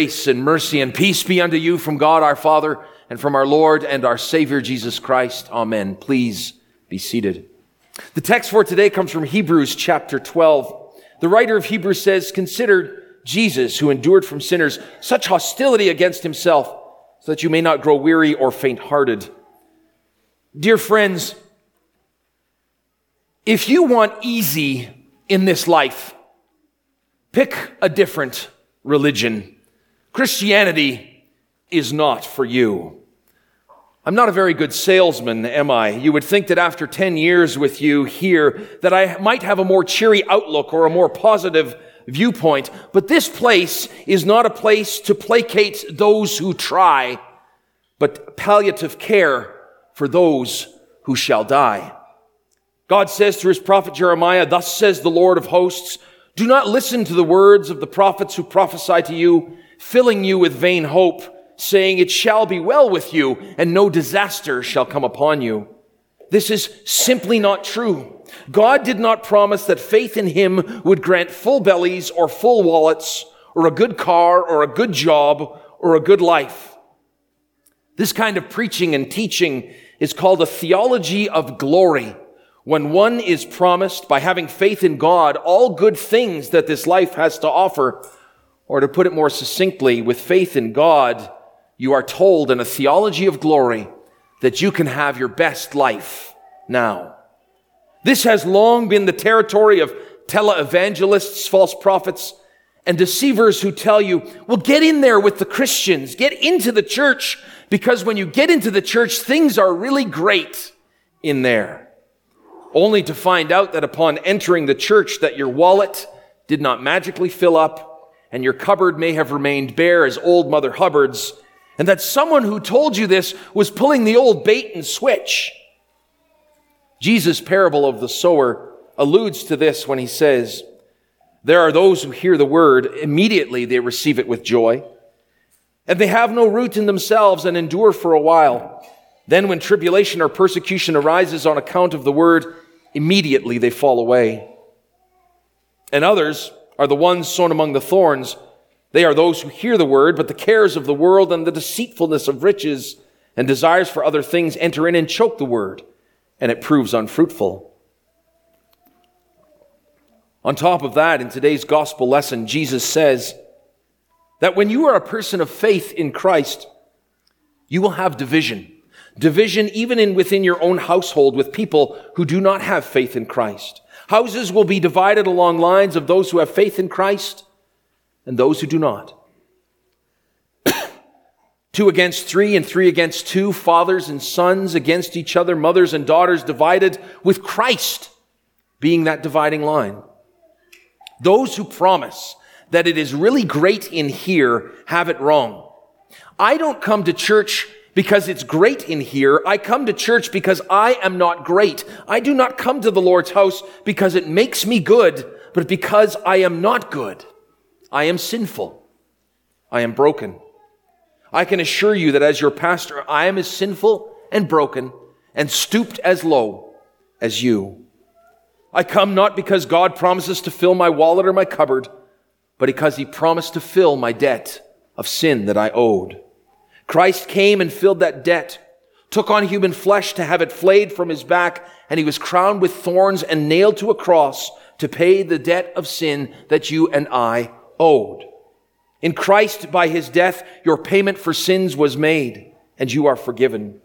Grace and mercy and peace be unto you from God our Father and from our Lord and our Savior Jesus Christ. Amen. Please be seated. The text for today comes from Hebrews chapter 12. The writer of Hebrews says, Consider Jesus, who endured from sinners such hostility against himself, so that you may not grow weary or faint hearted. Dear friends, if you want easy in this life, pick a different religion. Christianity is not for you. I'm not a very good salesman, am I? You would think that after 10 years with you here, that I might have a more cheery outlook or a more positive viewpoint. But this place is not a place to placate those who try, but palliative care for those who shall die. God says through his prophet Jeremiah, Thus says the Lord of hosts, do not listen to the words of the prophets who prophesy to you, filling you with vain hope, saying, It shall be well with you, and no disaster shall come upon you. This is simply not true. God did not promise that faith in Him would grant full bellies or full wallets, or a good car, or a good job, or a good life. This kind of preaching and teaching is called a theology of glory when one is promised by having faith in God all good things that this life has to offer, or to put it more succinctly, with faith in God, you are told in a theology of glory that you can have your best life now. This has long been the territory of televangelists, false prophets, and deceivers who tell you, well, get in there with the Christians, get into the church, because when you get into the church, things are really great in there only to find out that upon entering the church that your wallet did not magically fill up and your cupboard may have remained bare as old Mother Hubbard's and that someone who told you this was pulling the old bait and switch. Jesus' parable of the sower alludes to this when he says, there are those who hear the word, immediately they receive it with joy, and they have no root in themselves and endure for a while. Then, when tribulation or persecution arises on account of the word, immediately they fall away. And others are the ones sown among the thorns. They are those who hear the word, but the cares of the world and the deceitfulness of riches and desires for other things enter in and choke the word, and it proves unfruitful. On top of that, in today's gospel lesson, Jesus says that when you are a person of faith in Christ, you will have division. Division even in within your own household with people who do not have faith in Christ. Houses will be divided along lines of those who have faith in Christ and those who do not. two against three and three against two, fathers and sons against each other, mothers and daughters divided with Christ being that dividing line. Those who promise that it is really great in here have it wrong. I don't come to church because it's great in here. I come to church because I am not great. I do not come to the Lord's house because it makes me good, but because I am not good. I am sinful. I am broken. I can assure you that as your pastor, I am as sinful and broken and stooped as low as you. I come not because God promises to fill my wallet or my cupboard, but because he promised to fill my debt of sin that I owed. Christ came and filled that debt, took on human flesh to have it flayed from his back, and he was crowned with thorns and nailed to a cross to pay the debt of sin that you and I owed. In Christ, by his death, your payment for sins was made, and you are forgiven.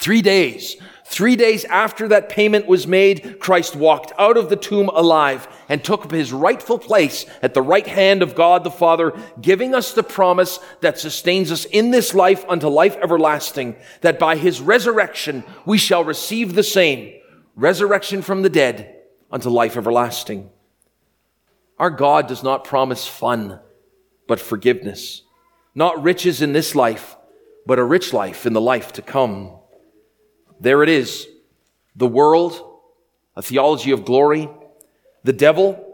Three days, three days after that payment was made, Christ walked out of the tomb alive and took up his rightful place at the right hand of God the Father, giving us the promise that sustains us in this life unto life everlasting, that by his resurrection we shall receive the same resurrection from the dead unto life everlasting. Our God does not promise fun, but forgiveness, not riches in this life, but a rich life in the life to come. There it is. The world, a theology of glory, the devil,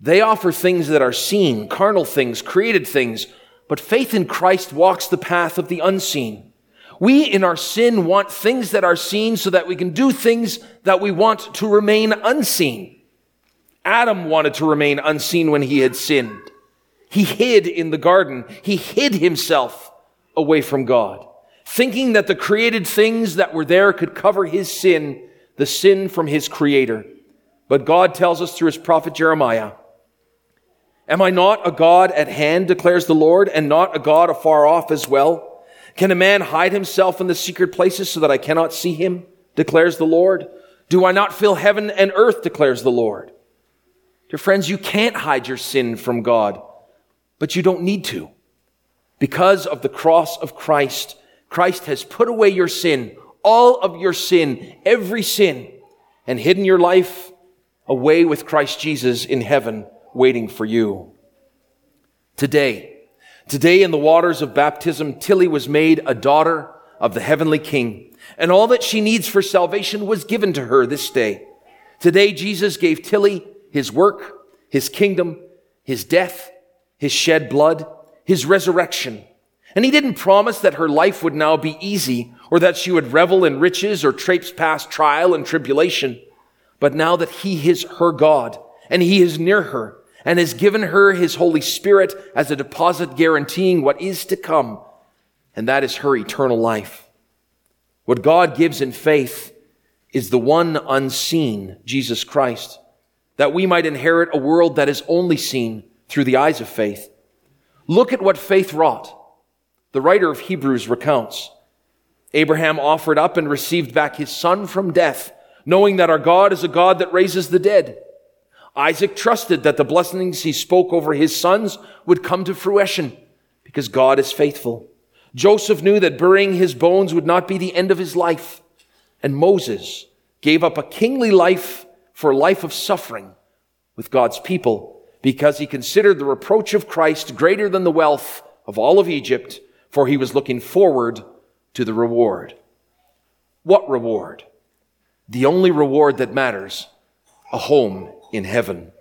they offer things that are seen, carnal things, created things, but faith in Christ walks the path of the unseen. We in our sin want things that are seen so that we can do things that we want to remain unseen. Adam wanted to remain unseen when he had sinned. He hid in the garden. He hid himself away from God, thinking that the created things that were there could cover his sin, the sin from his creator. But God tells us through his prophet Jeremiah, Am I not a God at hand, declares the Lord, and not a God afar off as well? Can a man hide himself in the secret places so that I cannot see him, declares the Lord? Do I not fill heaven and earth, declares the Lord? Dear friends, you can't hide your sin from God, but you don't need to. Because of the cross of Christ, Christ has put away your sin, all of your sin, every sin, and hidden your life away with Christ Jesus in heaven waiting for you. Today, today in the waters of baptism, Tilly was made a daughter of the heavenly King, and all that she needs for salvation was given to her this day. Today, Jesus gave Tilly his work, his kingdom, his death, his shed blood, his resurrection. And he didn't promise that her life would now be easy or that she would revel in riches or traipse past trial and tribulation. But now that he is her God and he is near her and has given her his Holy Spirit as a deposit guaranteeing what is to come, and that is her eternal life. What God gives in faith is the one unseen, Jesus Christ, that we might inherit a world that is only seen through the eyes of faith. Look at what faith wrought. The writer of Hebrews recounts. Abraham offered up and received back his son from death, knowing that our God is a God that raises the dead. Isaac trusted that the blessings he spoke over his sons would come to fruition because God is faithful. Joseph knew that burying his bones would not be the end of his life. And Moses gave up a kingly life for a life of suffering with God's people because he considered the reproach of Christ greater than the wealth of all of Egypt, for he was looking forward to the reward. What reward? The only reward that matters, a home in heaven.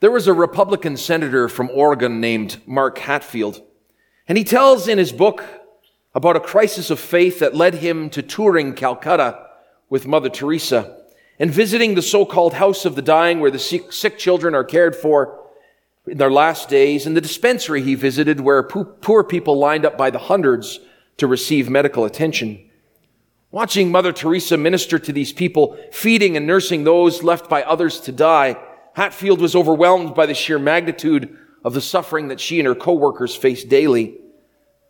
There was a Republican senator from Oregon named Mark Hatfield, and he tells in his book about a crisis of faith that led him to touring Calcutta with Mother Teresa and visiting the so-called house of the dying where the sick, sick children are cared for in their last days, in the dispensary he visited where poor people lined up by the hundreds to receive medical attention. Watching Mother Teresa minister to these people, feeding and nursing those left by others to die, Hatfield was overwhelmed by the sheer magnitude of the suffering that she and her co-workers face daily.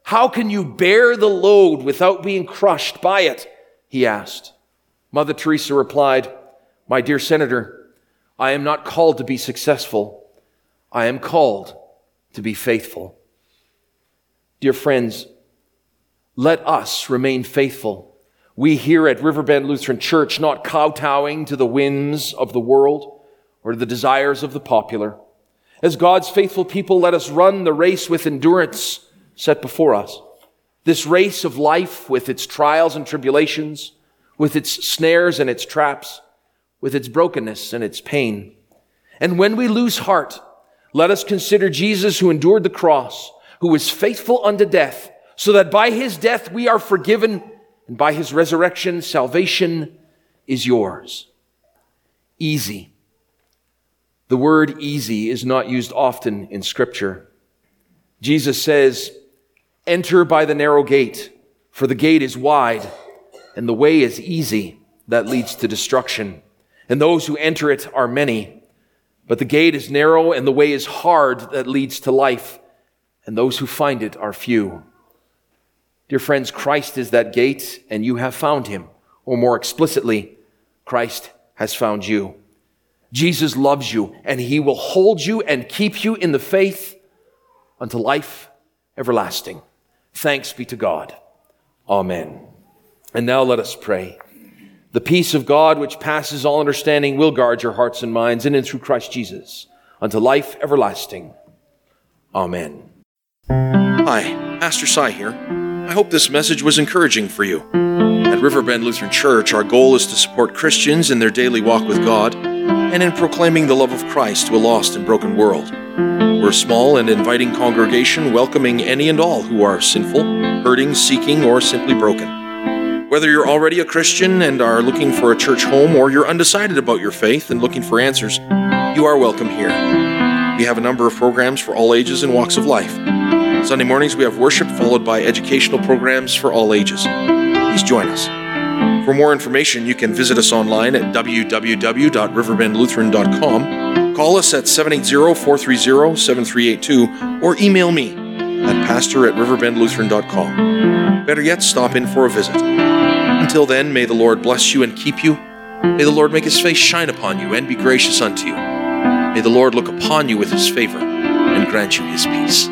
How can you bear the load without being crushed by it? He asked. Mother Teresa replied, My dear Senator, I am not called to be successful. I am called to be faithful. Dear friends, let us remain faithful we here at Riverbend Lutheran Church not kowtowing to the whims of the world or the desires of the popular. As God's faithful people, let us run the race with endurance set before us. This race of life with its trials and tribulations, with its snares and its traps, with its brokenness and its pain. And when we lose heart, let us consider Jesus who endured the cross, who was faithful unto death, so that by his death we are forgiven and by his resurrection, salvation is yours. Easy. The word easy is not used often in scripture. Jesus says, enter by the narrow gate, for the gate is wide and the way is easy that leads to destruction. And those who enter it are many. But the gate is narrow and the way is hard that leads to life. And those who find it are few. Dear friends, Christ is that gate, and you have found him. Or more explicitly, Christ has found you. Jesus loves you, and he will hold you and keep you in the faith unto life everlasting. Thanks be to God. Amen. And now let us pray. The peace of God, which passes all understanding, will guard your hearts and minds in and through Christ Jesus unto life everlasting. Amen. Hi, Pastor Cy here. I hope this message was encouraging for you. At Riverbend Lutheran Church, our goal is to support Christians in their daily walk with God and in proclaiming the love of Christ to a lost and broken world. We're a small and inviting congregation welcoming any and all who are sinful, hurting, seeking, or simply broken. Whether you're already a Christian and are looking for a church home, or you're undecided about your faith and looking for answers, you are welcome here. We have a number of programs for all ages and walks of life. Sunday mornings, we have worship followed by educational programs for all ages. Please join us. For more information, you can visit us online at www.riverbendlutheran.com, call us at 780 430 7382, or email me at pastor at riverbendlutheran.com. Better yet, stop in for a visit. Until then, may the Lord bless you and keep you. May the Lord make his face shine upon you and be gracious unto you. May the Lord look upon you with his favor and grant you his peace.